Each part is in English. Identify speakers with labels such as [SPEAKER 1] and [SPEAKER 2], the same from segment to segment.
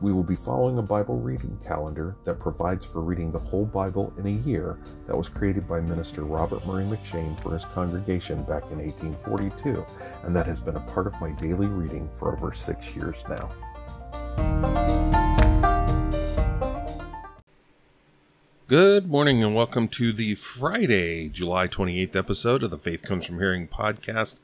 [SPEAKER 1] We will be following a Bible reading calendar that provides for reading the whole Bible in a year that was created by Minister Robert Murray M'Cheyne for his congregation back in 1842, and that has been a part of my daily reading for over six years now.
[SPEAKER 2] Good morning and welcome to the Friday, July 28th episode of the Faith Comes From Hearing podcast.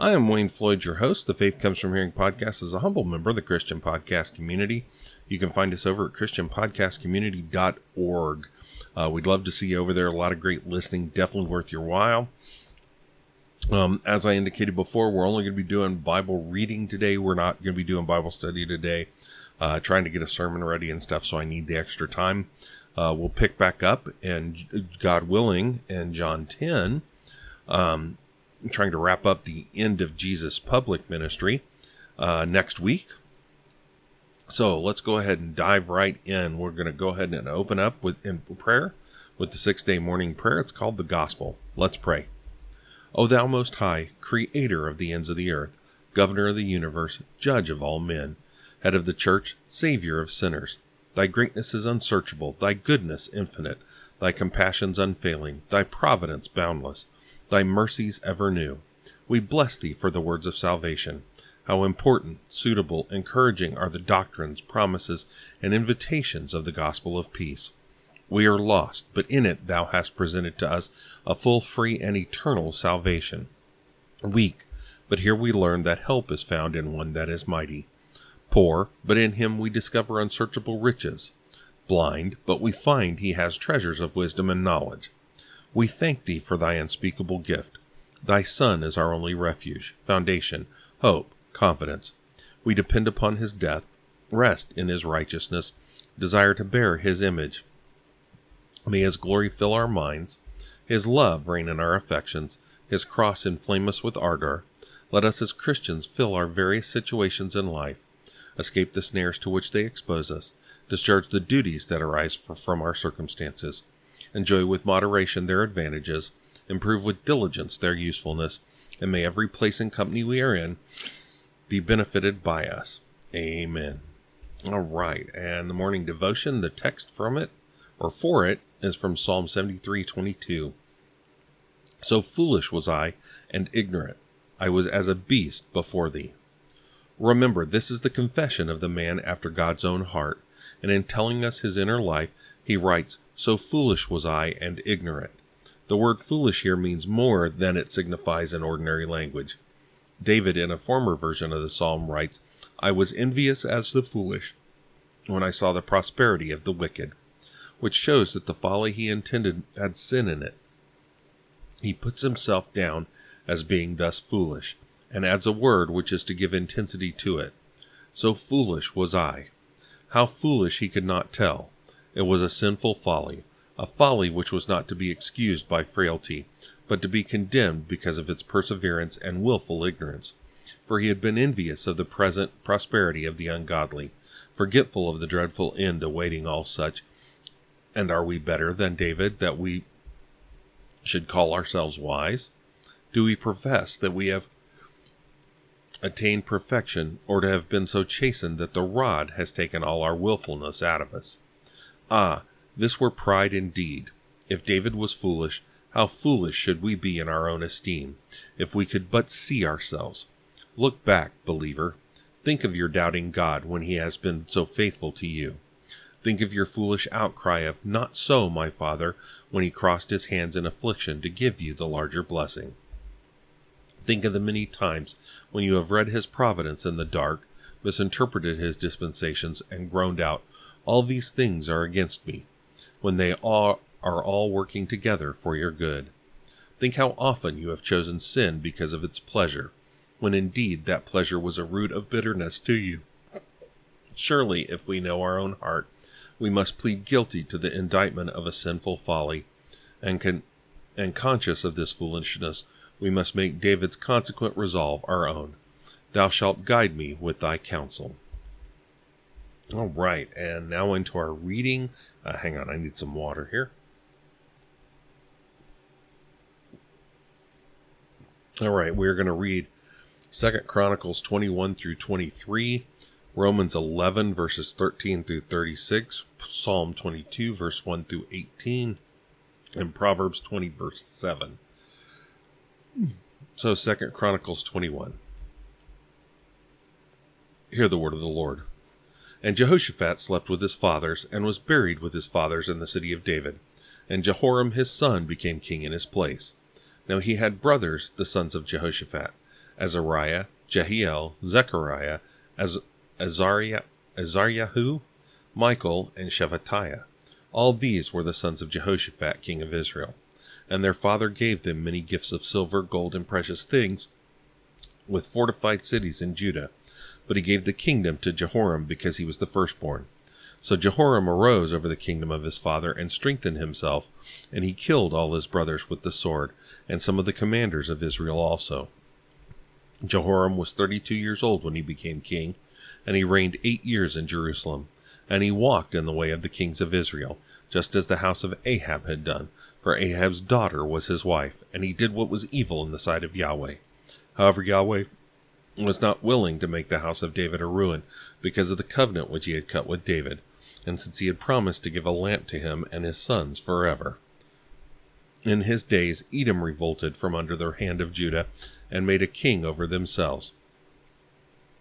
[SPEAKER 2] I am Wayne Floyd, your host. The Faith Comes From Hearing podcast is a humble member of the Christian podcast community. You can find us over at christianpodcastcommunity.org. Uh, we'd love to see you over there. A lot of great listening, definitely worth your while. Um, as I indicated before, we're only going to be doing Bible reading today. We're not going to be doing Bible study today. Uh, trying to get a sermon ready and stuff, so I need the extra time. Uh, we'll pick back up, and God willing, in John 10, um, trying to wrap up the end of Jesus' public ministry uh, next week. So let's go ahead and dive right in. We're going to go ahead and open up with in prayer with the six day morning prayer. It's called the Gospel. Let's pray. O thou most high, creator of the ends of the earth, governor of the universe, judge of all men, head of the church, savior of sinners Thy greatness is unsearchable, thy goodness infinite, thy compassions unfailing, thy providence boundless, thy mercies ever new. We bless thee for the words of salvation. How important, suitable, encouraging are the doctrines, promises, and invitations of the gospel of peace. We are lost, but in it thou hast presented to us a full, free, and eternal salvation. Weak, but here we learn that help is found in one that is mighty. Poor, but in him we discover unsearchable riches. Blind, but we find he has treasures of wisdom and knowledge. We thank thee for thy unspeakable gift. Thy Son is our only refuge, foundation, hope, confidence. We depend upon his death, rest in his righteousness, desire to bear his image. May his glory fill our minds, his love reign in our affections, his cross inflame us with ardor. Let us as Christians fill our various situations in life escape the snares to which they expose us, discharge the duties that arise from our circumstances, enjoy with moderation their advantages, improve with diligence their usefulness, and may every place and company we are in be benefited by us. Amen. All right, and the morning devotion, the text from it, or for it, is from Psalm 73 22. So foolish was I and ignorant. I was as a beast before thee. Remember, this is the confession of the man after God's own heart, and in telling us his inner life, he writes, So foolish was I and ignorant. The word foolish here means more than it signifies in ordinary language. David, in a former version of the psalm, writes, I was envious as the foolish when I saw the prosperity of the wicked, which shows that the folly he intended had sin in it. He puts himself down as being thus foolish and adds a word which is to give intensity to it. So foolish was I. How foolish he could not tell. It was a sinful folly, a folly which was not to be excused by frailty, but to be condemned because of its perseverance and wilful ignorance. For he had been envious of the present prosperity of the ungodly, forgetful of the dreadful end awaiting all such. And are we better than David that we should call ourselves wise? Do we profess that we have attained perfection, or to have been so chastened that the rod has taken all our wilfulness out of us. Ah, this were pride indeed. If David was foolish, how foolish should we be in our own esteem, if we could but see ourselves. Look back, believer. Think of your doubting God when he has been so faithful to you. Think of your foolish outcry of, Not so, my Father, when he crossed his hands in affliction to give you the larger blessing. Think of the many times when you have read his providence in the dark, misinterpreted his dispensations, and groaned out, All these things are against me, when they are, are all working together for your good. Think how often you have chosen sin because of its pleasure, when indeed that pleasure was a root of bitterness to you. Surely, if we know our own heart, we must plead guilty to the indictment of a sinful folly, and can and conscious of this foolishness, we must make David's consequent resolve our own. Thou shalt guide me with thy counsel. All right, and now into our reading. Uh, hang on, I need some water here. All right, we're going to read Second Chronicles 21 through 23, Romans 11 verses 13 through 36, Psalm 22 verse 1 through 18, and Proverbs 20 verse 7. So Second Chronicles 21. Hear the word of the Lord. And Jehoshaphat slept with his fathers, and was buried with his fathers in the city of David. And Jehoram his son became king in his place. Now he had brothers, the sons of Jehoshaphat, Azariah, Jehiel, Zechariah, Az- Azariah, Azaryahu, Michael, and Shephatiah. All these were the sons of Jehoshaphat, king of Israel. And their father gave them many gifts of silver, gold, and precious things, with fortified cities in Judah. But he gave the kingdom to Jehoram because he was the firstborn. So Jehoram arose over the kingdom of his father and strengthened himself, and he killed all his brothers with the sword, and some of the commanders of Israel also. Jehoram was thirty two years old when he became king, and he reigned eight years in Jerusalem. And he walked in the way of the kings of Israel, just as the house of Ahab had done, for Ahab's daughter was his wife, and he did what was evil in the sight of Yahweh. However, Yahweh was not willing to make the house of David a ruin, because of the covenant which he had cut with David, and since he had promised to give a lamp to him and his sons forever. In his days, Edom revolted from under the hand of Judah, and made a king over themselves.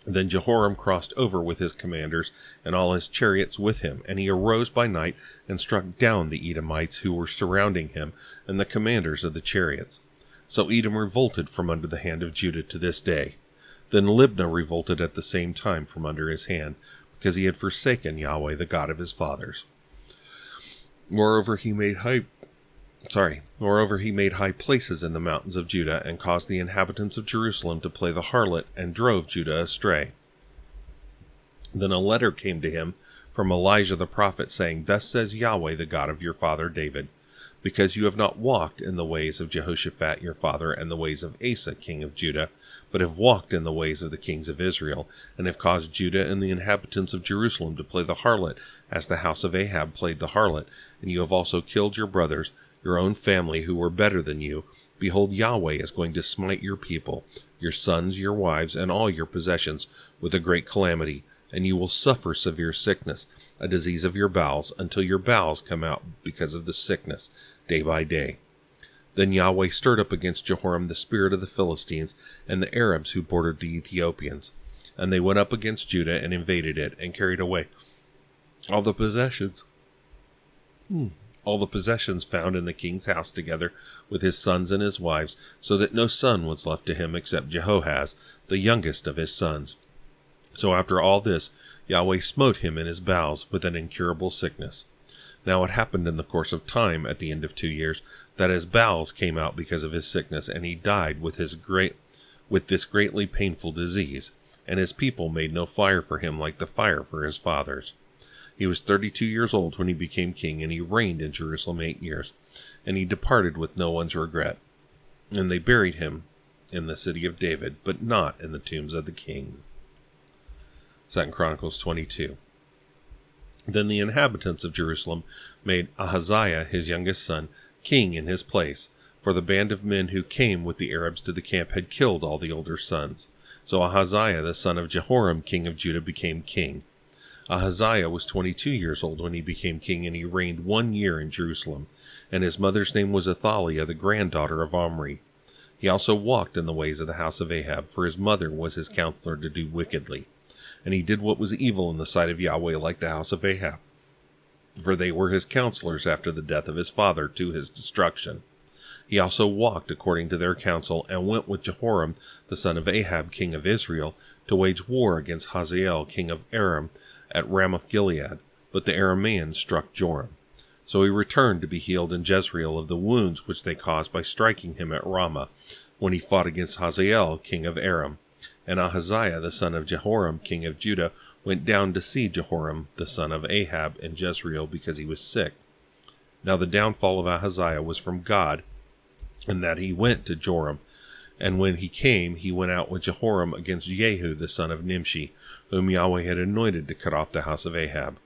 [SPEAKER 2] Then Jehoram crossed over with his commanders and all his chariots with him, and he arose by night and struck down the Edomites who were surrounding him and the commanders of the chariots. So Edom revolted from under the hand of Judah to this day. Then Libnah revolted at the same time from under his hand, because he had forsaken Yahweh, the God of his fathers. Moreover, he made high sorry. Moreover, he made high places in the mountains of Judah, and caused the inhabitants of Jerusalem to play the harlot, and drove Judah astray. Then a letter came to him from Elijah the prophet, saying, Thus says Yahweh, the God of your father David, because you have not walked in the ways of Jehoshaphat your father, and the ways of Asa king of Judah, but have walked in the ways of the kings of Israel, and have caused Judah and the inhabitants of Jerusalem to play the harlot, as the house of Ahab played the harlot, and you have also killed your brothers, your own family who were better than you, behold, Yahweh is going to smite your people, your sons, your wives, and all your possessions with a great calamity, and you will suffer severe sickness, a disease of your bowels, until your bowels come out because of the sickness, day by day. Then Yahweh stirred up against Jehoram the spirit of the Philistines and the Arabs who bordered the Ethiopians. And they went up against Judah and invaded it, and carried away all the possessions. Hmm all the possessions found in the king's house together with his sons and his wives, so that no son was left to him except Jehoahaz, the youngest of his sons. So after all this, Yahweh smote him in his bowels with an incurable sickness. Now it happened in the course of time, at the end of two years, that his bowels came out because of his sickness, and he died with his great with this greatly painful disease, and his people made no fire for him like the fire for his fathers. He was thirty two years old when he became king, and he reigned in Jerusalem eight years. And he departed with no one's regret. And they buried him in the city of David, but not in the tombs of the kings. Second Chronicles 22. Then the inhabitants of Jerusalem made Ahaziah, his youngest son, king in his place, for the band of men who came with the Arabs to the camp had killed all the older sons. So Ahaziah, the son of Jehoram, king of Judah, became king. Ahaziah was 22 years old when he became king, and he reigned one year in Jerusalem. And his mother's name was Athaliah, the granddaughter of Omri. He also walked in the ways of the house of Ahab, for his mother was his counselor to do wickedly. And he did what was evil in the sight of Yahweh, like the house of Ahab. For they were his counselors after the death of his father to his destruction. He also walked according to their counsel, and went with Jehoram, the son of Ahab, king of Israel, to wage war against Hazael, king of Aram, at Ramoth Gilead, but the Arameans struck Joram. So he returned to be healed in Jezreel of the wounds which they caused by striking him at Ramah, when he fought against Hazael, king of Aram. And Ahaziah, the son of Jehoram, king of Judah, went down to see Jehoram, the son of Ahab, in Jezreel, because he was sick. Now the downfall of Ahaziah was from God, and that he went to Joram. And when he came, he went out with Jehoram against Jehu the son of Nimshi, whom Yahweh had anointed to cut off the house of Ahab.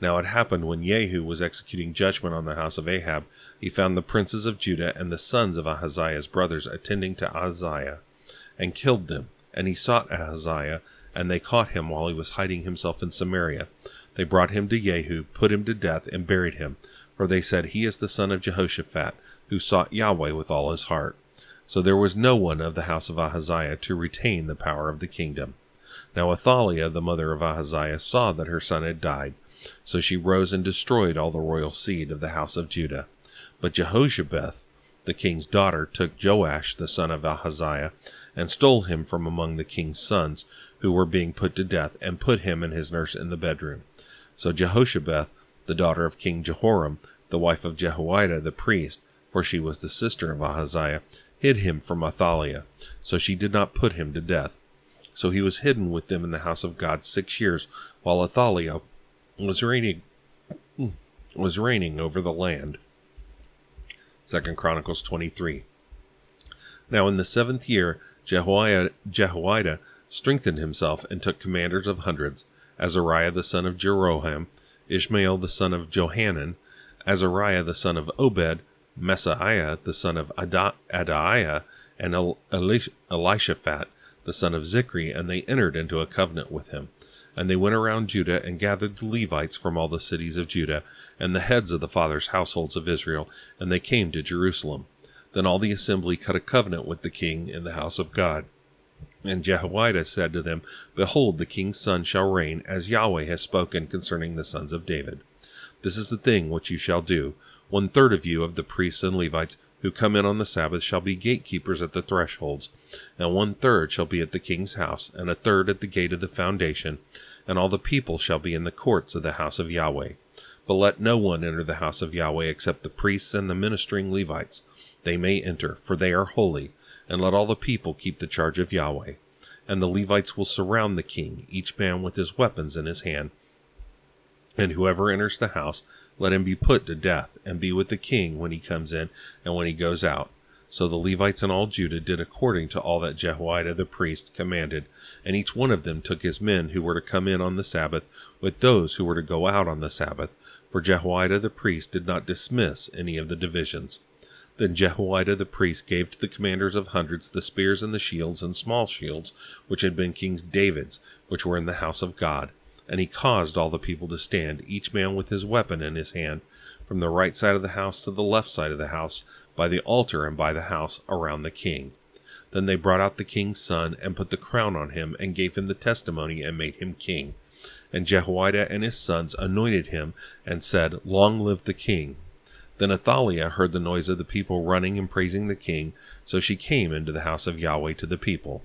[SPEAKER 2] Now it happened when Jehu was executing judgment on the house of Ahab, he found the princes of Judah and the sons of Ahaziah's brothers attending to Ahaziah, and killed them. And he sought Ahaziah, and they caught him while he was hiding himself in Samaria. They brought him to Jehu, put him to death, and buried him. For they said, He is the son of Jehoshaphat, who sought Yahweh with all his heart. So there was no one of the house of Ahaziah to retain the power of the kingdom. Now Athaliah, the mother of Ahaziah, saw that her son had died. So she rose and destroyed all the royal seed of the house of Judah. But Jehoshabeth, the king's daughter, took Joash, the son of Ahaziah, and stole him from among the king's sons, who were being put to death, and put him and his nurse in the bedroom. So Jehoshabeth, the daughter of King Jehoram, the wife of Jehoiada the priest, for she was the sister of Ahaziah, hid him from Athaliah, so she did not put him to death. So he was hidden with them in the house of God six years, while Athaliah was reigning was reigning over the land. Second Chronicles twenty three. Now in the seventh year Jehoiada, Jehoiada strengthened himself and took commanders of hundreds, Azariah the son of Jeroham, Ishmael the son of Johanan, Azariah the son of Obed, Maaseiah the son of Adaiah, and Elishaphat the son of Zichri, and they entered into a covenant with him. And they went around Judah and gathered the Levites from all the cities of Judah, and the heads of the fathers' households of Israel, and they came to Jerusalem. Then all the assembly cut a covenant with the king in the house of God. And Jehoiada said to them, Behold, the king's son shall reign, as Yahweh has spoken concerning the sons of David. This is the thing which you shall do. One third of you of the priests and Levites who come in on the Sabbath shall be gatekeepers at the thresholds, and one third shall be at the king's house, and a third at the gate of the foundation, and all the people shall be in the courts of the house of Yahweh. But let no one enter the house of Yahweh except the priests and the ministering Levites. They may enter, for they are holy, and let all the people keep the charge of Yahweh. And the Levites will surround the king, each man with his weapons in his hand. And whoever enters the house let him be put to death, and be with the king when he comes in and when he goes out. So the Levites and all Judah did according to all that Jehoiada the priest commanded, and each one of them took his men who were to come in on the Sabbath with those who were to go out on the Sabbath, for Jehoiada the priest did not dismiss any of the divisions. Then Jehoiada the priest gave to the commanders of hundreds the spears and the shields and small shields which had been King David's, which were in the house of God and he caused all the people to stand, each man with his weapon in his hand, from the right side of the house to the left side of the house, by the altar and by the house, around the king. Then they brought out the king's son, and put the crown on him, and gave him the testimony, and made him king. And Jehoiada and his sons anointed him, and said, Long live the king. Then Athaliah heard the noise of the people running and praising the king, so she came into the house of Yahweh to the people.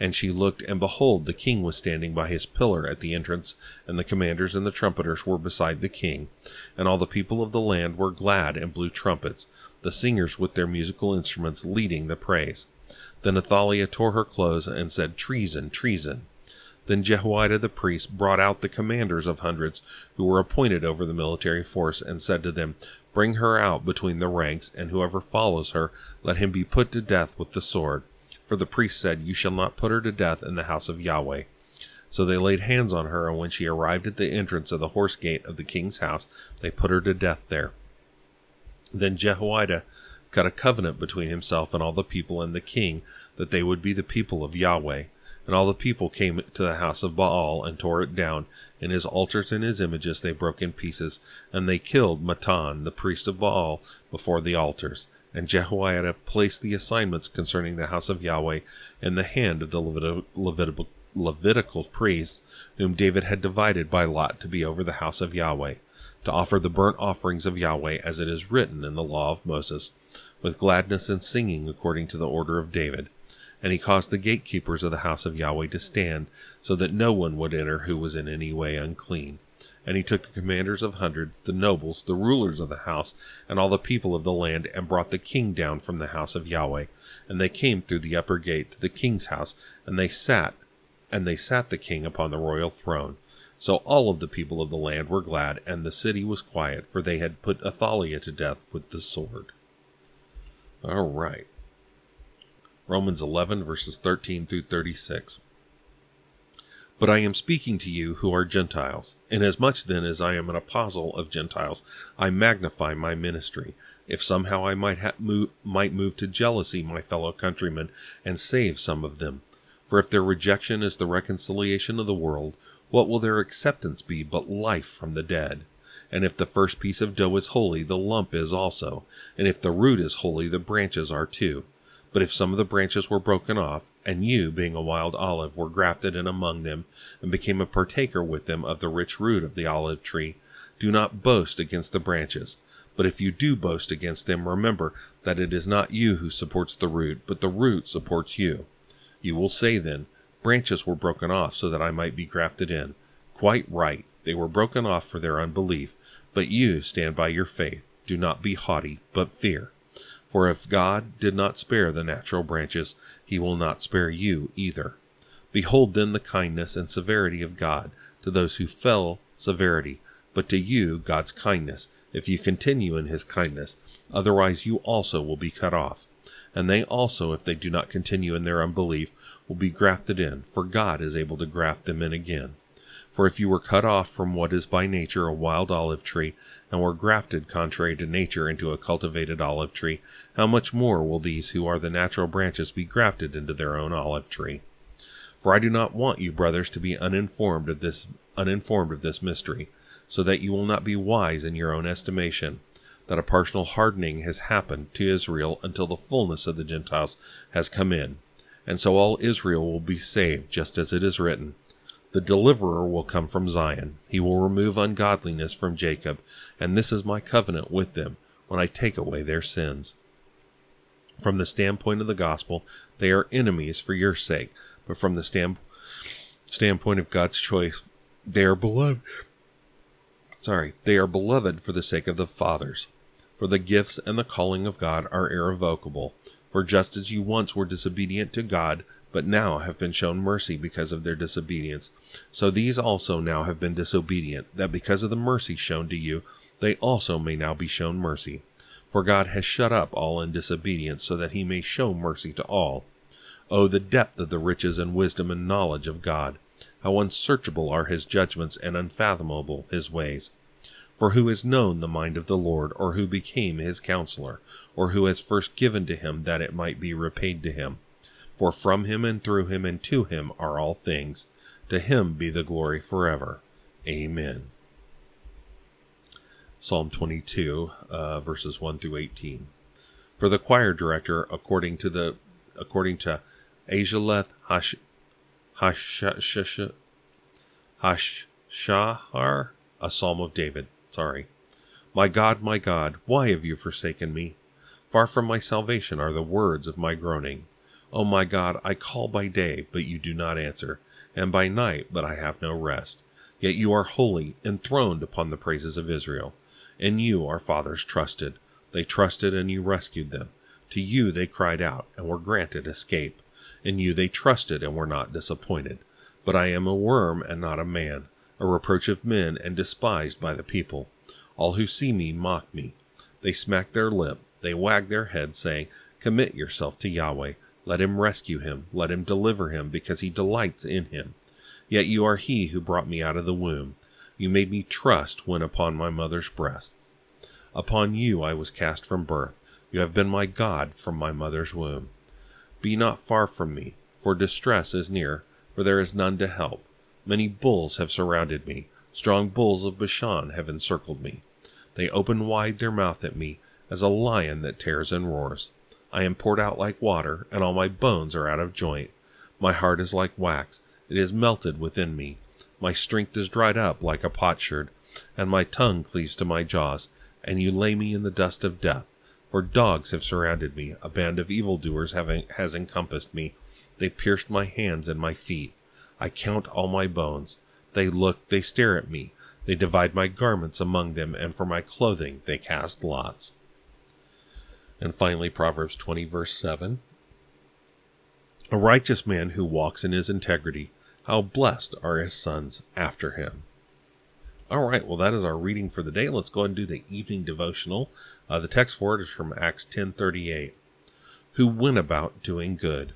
[SPEAKER 2] And she looked, and behold, the king was standing by his pillar at the entrance, and the commanders and the trumpeters were beside the king. And all the people of the land were glad and blew trumpets, the singers with their musical instruments leading the praise. Then Athaliah tore her clothes and said, Treason, treason. Then Jehoiada the priest brought out the commanders of hundreds who were appointed over the military force, and said to them, Bring her out between the ranks, and whoever follows her, let him be put to death with the sword. For the priest said, You shall not put her to death in the house of Yahweh. So they laid hands on her, and when she arrived at the entrance of the horse gate of the king's house, they put her to death there. Then Jehoiada cut a covenant between himself and all the people and the king, that they would be the people of Yahweh. And all the people came to the house of Baal and tore it down, and his altars and his images they broke in pieces, and they killed Mattan, the priest of Baal, before the altars. And Jehoiada placed the assignments concerning the house of Yahweh in the hand of the Levit- Levitical, Levitical priests, whom David had divided by lot to be over the house of Yahweh, to offer the burnt offerings of Yahweh as it is written in the law of Moses, with gladness and singing according to the order of David. And he caused the gatekeepers of the house of Yahweh to stand, so that no one would enter who was in any way unclean. And he took the commanders of hundreds, the nobles, the rulers of the house, and all the people of the land, and brought the king down from the house of Yahweh. And they came through the upper gate to the king's house, and they sat, and they sat the king upon the royal throne. So all of the people of the land were glad, and the city was quiet, for they had put Athaliah to death with the sword. All right. Romans 11, verses 13 through 36. But I am speaking to you who are Gentiles. Inasmuch then as I am an apostle of Gentiles, I magnify my ministry, if somehow I might, ha- move, might move to jealousy my fellow countrymen and save some of them. For if their rejection is the reconciliation of the world, what will their acceptance be but life from the dead? And if the first piece of dough is holy, the lump is also. And if the root is holy, the branches are too. But if some of the branches were broken off, and you, being a wild olive, were grafted in among them, and became a partaker with them of the rich root of the olive tree, do not boast against the branches. But if you do boast against them, remember that it is not you who supports the root, but the root supports you. You will say then, Branches were broken off so that I might be grafted in. Quite right. They were broken off for their unbelief. But you stand by your faith. Do not be haughty, but fear. For if God did not spare the natural branches, he will not spare you either. Behold then the kindness and severity of God. To those who fell, severity, but to you, God's kindness, if you continue in his kindness. Otherwise, you also will be cut off. And they also, if they do not continue in their unbelief, will be grafted in, for God is able to graft them in again. For if you were cut off from what is by nature a wild olive tree, and were grafted contrary to nature into a cultivated olive tree, how much more will these who are the natural branches be grafted into their own olive tree? For I do not want you, brothers, to be uninformed of this uninformed of this mystery, so that you will not be wise in your own estimation, that a partial hardening has happened to Israel until the fullness of the Gentiles has come in, and so all Israel will be saved, just as it is written. The deliverer will come from Zion. He will remove ungodliness from Jacob, and this is my covenant with them when I take away their sins. From the standpoint of the gospel, they are enemies for your sake, but from the stand, standpoint of God's choice, they are beloved. Sorry, they are beloved for the sake of the fathers. For the gifts and the calling of God are irrevocable. For just as you once were disobedient to God, but now have been shown mercy because of their disobedience. So these also now have been disobedient, that because of the mercy shown to you, they also may now be shown mercy. For God has shut up all in disobedience, so that he may show mercy to all. Oh, the depth of the riches and wisdom and knowledge of God! How unsearchable are his judgments and unfathomable his ways! For who has known the mind of the Lord, or who became his counselor, or who has first given to him that it might be repaid to him? For from him and through him and to him are all things. To him be the glory forever. Amen. Psalm 22, uh, verses 1 through 18. For the choir director, according to the according to Aijeleth Hash Hashahar, a psalm of David. Sorry. My God, my God, why have you forsaken me? Far from my salvation are the words of my groaning. O my God, I call by day, but you do not answer, and by night, but I have no rest. Yet you are holy, enthroned upon the praises of Israel. And you our fathers trusted. They trusted, and you rescued them. To you they cried out, and were granted escape. In you they trusted, and were not disappointed. But I am a worm, and not a man, a reproach of men, and despised by the people. All who see me mock me. They smack their lip, they wag their head, saying, Commit yourself to Yahweh. Let him rescue him, let him deliver him, because he delights in him. Yet you are he who brought me out of the womb. You made me trust when upon my mother's breasts. Upon you I was cast from birth. You have been my God from my mother's womb. Be not far from me, for distress is near, for there is none to help. Many bulls have surrounded me. Strong bulls of Bashan have encircled me. They open wide their mouth at me, as a lion that tears and roars. I am poured out like water, and all my bones are out of joint. My heart is like wax, it is melted within me. My strength is dried up like a potsherd, and my tongue cleaves to my jaws, and you lay me in the dust of death. For dogs have surrounded me, a band of evildoers have, has encompassed me. They pierced my hands and my feet. I count all my bones. They look, they stare at me. They divide my garments among them, and for my clothing they cast lots. And finally, Proverbs 20, verse 7. A righteous man who walks in his integrity, how blessed are his sons after him. All right, well, that is our reading for the day. Let's go and do the evening devotional. Uh, the text for it is from Acts 10:38. who went about doing good.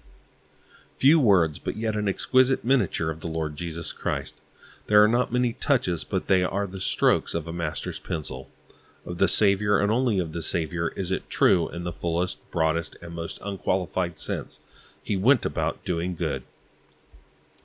[SPEAKER 2] Few words, but yet an exquisite miniature of the Lord Jesus Christ. There are not many touches, but they are the strokes of a master's pencil. Of the Savior and only of the Savior is it true in the fullest, broadest, and most unqualified sense. He went about doing good.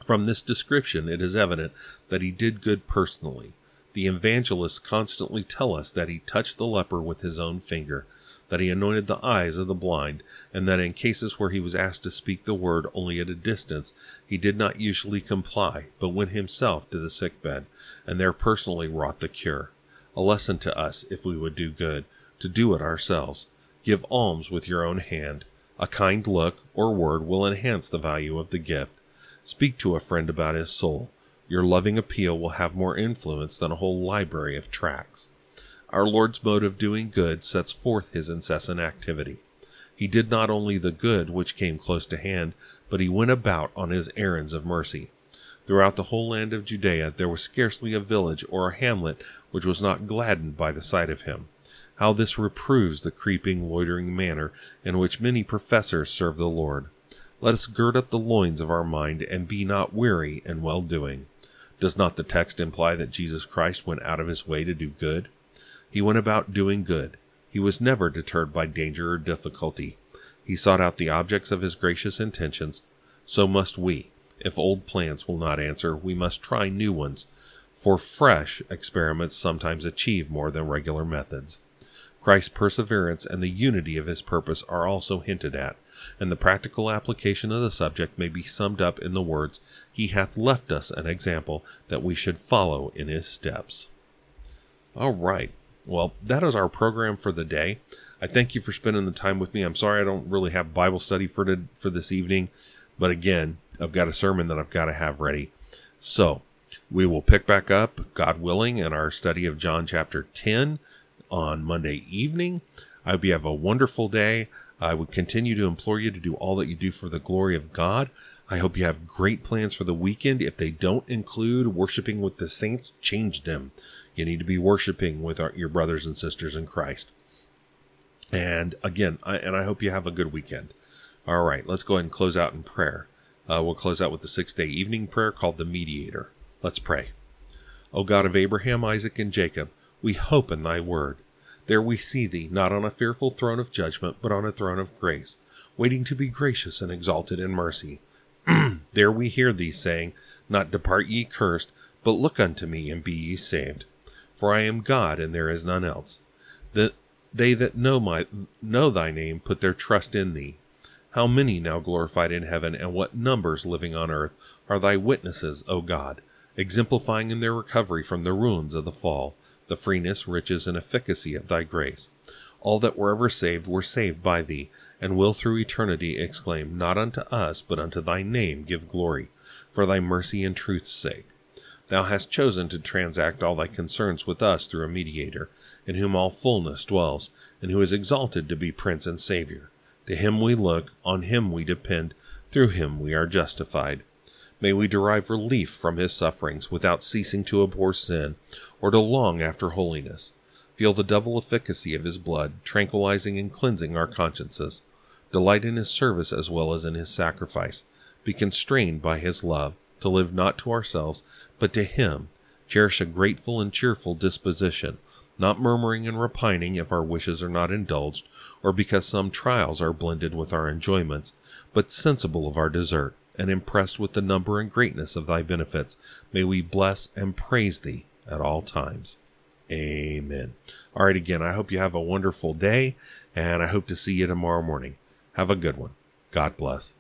[SPEAKER 2] From this description, it is evident that he did good personally. The evangelists constantly tell us that he touched the leper with his own finger, that he anointed the eyes of the blind, and that in cases where he was asked to speak the word only at a distance, he did not usually comply, but went himself to the sick bed, and there personally wrought the cure. A lesson to us, if we would do good, to do it ourselves. Give alms with your own hand. A kind look or word will enhance the value of the gift. Speak to a friend about his soul. Your loving appeal will have more influence than a whole library of tracts. Our Lord's mode of doing good sets forth his incessant activity. He did not only the good which came close to hand, but he went about on his errands of mercy. Throughout the whole land of Judea there was scarcely a village or a hamlet which was not gladdened by the sight of him. How this reproves the creeping, loitering manner in which many professors serve the Lord. Let us gird up the loins of our mind and be not weary in well doing. Does not the text imply that Jesus Christ went out of his way to do good? He went about doing good. He was never deterred by danger or difficulty. He sought out the objects of his gracious intentions. So must we. If old plans will not answer, we must try new ones, for fresh experiments sometimes achieve more than regular methods. Christ's perseverance and the unity of his purpose are also hinted at, and the practical application of the subject may be summed up in the words, He hath left us an example that we should follow in his steps. All right. Well, that is our program for the day. I thank you for spending the time with me. I'm sorry I don't really have Bible study for to, for this evening, but again, I've got a sermon that I've got to have ready. So, we will pick back up, God willing, in our study of John chapter 10 on Monday evening. I hope you have a wonderful day. I would continue to implore you to do all that you do for the glory of God. I hope you have great plans for the weekend. If they don't include worshiping with the saints, change them. You need to be worshiping with our, your brothers and sisters in Christ. And again, I, and I hope you have a good weekend. All right, let's go ahead and close out in prayer. Uh, we'll close out with the six day evening prayer called the Mediator. Let's pray. O God of Abraham, Isaac, and Jacob, we hope in thy word. There we see thee, not on a fearful throne of judgment, but on a throne of grace, waiting to be gracious and exalted in mercy. there we hear thee saying, Not depart ye cursed, but look unto me and be ye saved. For I am God, and there is none else. The, they that know my know thy name put their trust in thee. How many now glorified in heaven, and what numbers living on earth, are thy witnesses, O God, exemplifying in their recovery from the ruins of the fall the freeness, riches, and efficacy of thy grace. All that were ever saved were saved by thee, and will through eternity exclaim, Not unto us, but unto thy name give glory, for thy mercy and truth's sake. Thou hast chosen to transact all thy concerns with us through a mediator, in whom all fullness dwells, and who is exalted to be Prince and Saviour. To him we look, on him we depend, through him we are justified. May we derive relief from his sufferings without ceasing to abhor sin or to long after holiness. Feel the double efficacy of his blood, tranquilizing and cleansing our consciences. Delight in his service as well as in his sacrifice. Be constrained by his love to live not to ourselves, but to him. Cherish a grateful and cheerful disposition, not murmuring and repining if our wishes are not indulged, or because some trials are blended with our enjoyments, but sensible of our desert and impressed with the number and greatness of thy benefits, may we bless and praise thee at all times. Amen. All right, again, I hope you have a wonderful day, and I hope to see you tomorrow morning. Have a good one. God bless.